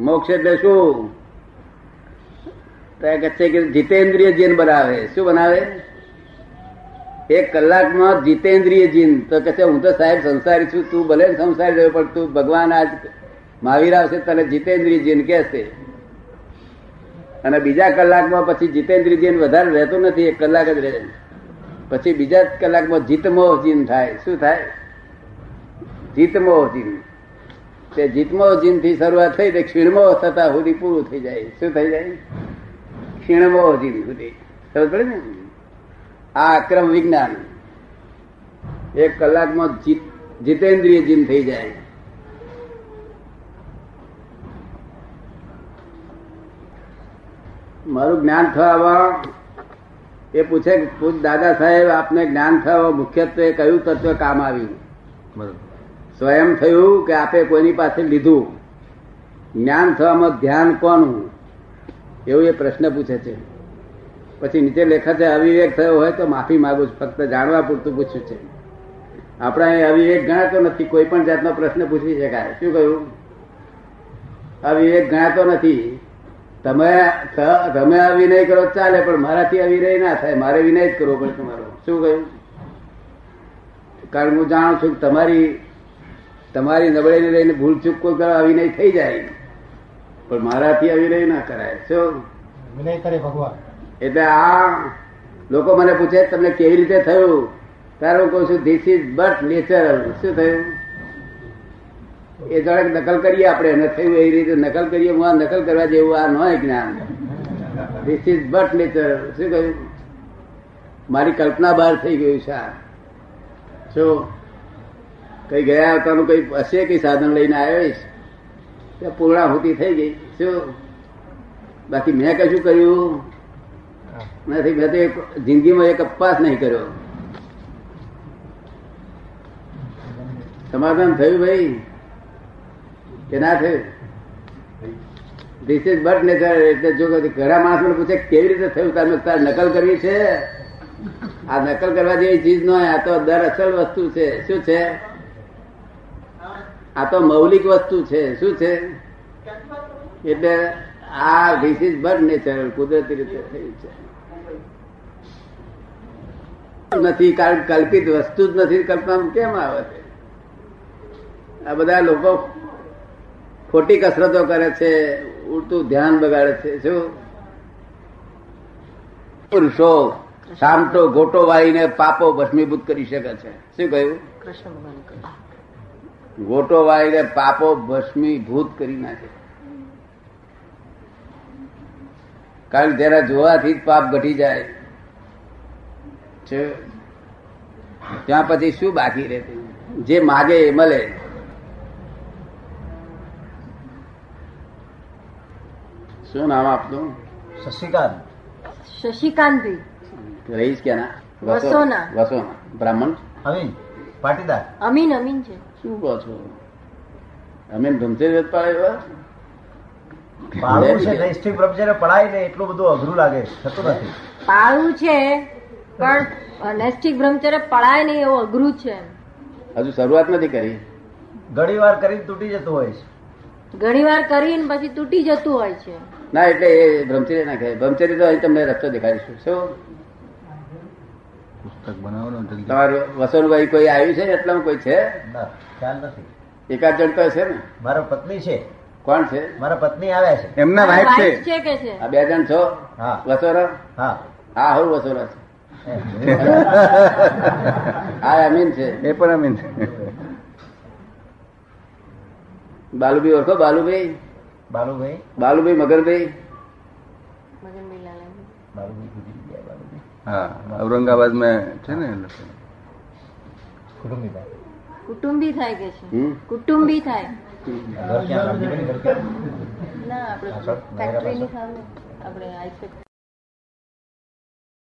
મોક્ષ એટલે શું? તો કહે છે કે જીતેન્દ્રિય જીન બનાવે. શું બનાવે? એક કલાકમાં જીતેન્દ્રિય જીન. તો કહે છે હું તો સાહેબ સંસારી છું, તું ભલે સંસારી રહ્યો, પણ તું ભગવાન આજ મહાવીર આવશે, તને જીતેન્દ્રિય જીન કહેશે. અને બીજા કલાકમાં પછી જીતેન્દ્રિય જીન વધારે રહેતું નથી, એક કલાક જ રહે. પછી બીજા કલાકમાં જીતમોહ જીન થાય. શું થાય? જીતમોહ જીન. તે જીતમો જીનથી શરૂઆત થઈ તે ક્ષીણમો થતા સુધી પૂરું થઈ જાય. શું થઈ જાય? ક્ષીણમો જીન સુધી. ખબર પડે ને? આ અક્રમ વિજ્ઞાન. એક કલાકમાં જીત, જીતેન્દ્રિય જીન થઈ જાય. મારું જ્ઞાન થવા એ પૂછે પૂછ દાદા સાહેબ, આપને જ્ઞાન થવા મુખ્યત્વે કયું તત્વ કામ આવ્યું? બરોબર. સ્વયં થયું કે આપે કોઈની પાસે લીધું. જ્ઞાન થવામાં ધ્યાન કોનું? એવું એ પ્રશ્ન પૂછે છે. પછી નીચે લેખે છે અવિવેક થયો હોય તો માફી માગું છું, ફક્ત જાણવા પૂરતું પૂછ્યું છે. આપણે એ અવિવેક ગણાતો નથી, કોઈ પણ જાતનો પ્રશ્ન પૂછી શકાય. શું કહ્યું? અવિવેક ગણાતો નથી. તમે તમે અવિનય કરો ચાલે, પણ મારાથી અવિનય ના થાય. મારે વિનય જ કરવો પડે તમારો. શું કહ્યું? કારણ હું જાણું છું કે તમારી તમારી નબળાઈને લઈને ભૂલ ચૂક કોઈ કરવા નહીં થઈ જાય. પણ મારાથી અવિનય ના કરાય. શું? વિનય કરે ભગવાન. એટલે આ લોકો મને પૂછે તમને કેવી રીતે થયું? ત્યારે હું કહું છું ધીસ ઇઝ બટ નેચરલ શું થયું? એ જરાક નકલ કરીએ આપણે. ન થયું એ રીતે નકલ કરીએ. હું આ નકલ કરવા જેવું આ ન જ્ઞાન. ધીસ ઇઝ બટ નેચરલ શું કહ્યું? મારી કલ્પના બહાર થઈ ગયું છે આ. શું? કઈ ગયા આવતાનું કઈ હશે, કઈ સાધન લઈને આવ્યો પૂર્ણાહુતિ થઈ ગઈ. શું? બાકી મેં કશું કર્યું? નથી, મેં તો જિંદગીમાં એક અપવાસ નહીં કર્યો. સમાધાન થયું ભાઈ? કે ના થયું? ધીસ ઇઝ બટ નેચર એટલે જો ઘણા માણસ પૂછે, કેવી રીતે થયું? તમે તાર નકલ કરવી છે? આ નકલ કરવા જેવી ચીજ ન આ તો દર અસલ વસ્તુ છે. શું છે? આ તો મૌલિક વસ્તુ છે. શું છે? એટલે આ ધીસ ઇઝ બર્ડ નેચર કુદરતી રીતે થયું છે. નથી, કારણ કલ્પિત વસ્તુ જ નથી કલ્પના કેમ આવે છે આ બધા લોકો ખોટી કસરતો કરે છે, ઉડતું ધ્યાન બગાડે છે, શું? પુરુષો સામટો ગોટો વાળીને પાપો ભસ્મીભૂત કરી શકે છે. શું કહ્યું? કૃષ્ણ ભગવાન ગોટો વાળીને પાપો ભસ્મીભૂત કરી નાખે. કારણ કે તેના જોવાથી જ પાપ ઘટી જાય. છે. ત્યાં પછી શું બાકી રહે જે માગે એ મળે. શું નામ આપનું? શશિકાંત. શશિકાંત રહીશ ક્યાંના? વસોના. વસોના. બ્રાહ્મણ? અમીન. પાટીદાર. અમીન અમીન છે. શું કહો છો? અમે ધમચે વેદ પાડે એવા? પાળવું છે ને સ્ત્રી બ્રહ્મચર્ય પડાય ને એટલું બધું અઘરું લાગે થતું નથી. પાળું છે પણ નૈષ્ઠિક બ્રહ્મચર્ય પડાય નહીં એવું અઘરું છે. હજુ શરૂઆત નથી કરી. ઘણી વાર કરીને તૂટી જતું હોય છે. ઘણી વાર કરીને પછી તૂટી જતું હોય છે. ના એટલે એ બ્રહ્મચર્ય ના કહે બ્રહ્મચર્ય તો અહીં તમને રસ્તો દેખાડીશું શું પુસ્તક બનાવો ને જલ્દી તમારું વસોનભાઈ કોઈ આવ્યું છે એટલામાં કોઈ છે? ખ્યાલ નથી. એકાદ જણ તો છે ને? મારા પત્ની છે. કોણ છે? મારા પત્ની આવ્યા છે. એમના વાઈફ છે. Wife છે કે છે? આ બે જણ છો? વસોરા? હા. હા હું વસોરા છે. હા અમીન છે. એ પણ અમીન છે. બાલુભાઈ ઓળખો બાલુભાઈ? બાલુભાઈ? બાલુભાઈ મગરભાઈ ગયા બાલુભાઈ હા છે ને એ લોકો. કુટુંબી થાય. કે છે? કુટુંબી થાય? ના આપણે ફેક્ટરીની સામે. આપણે આઈસેક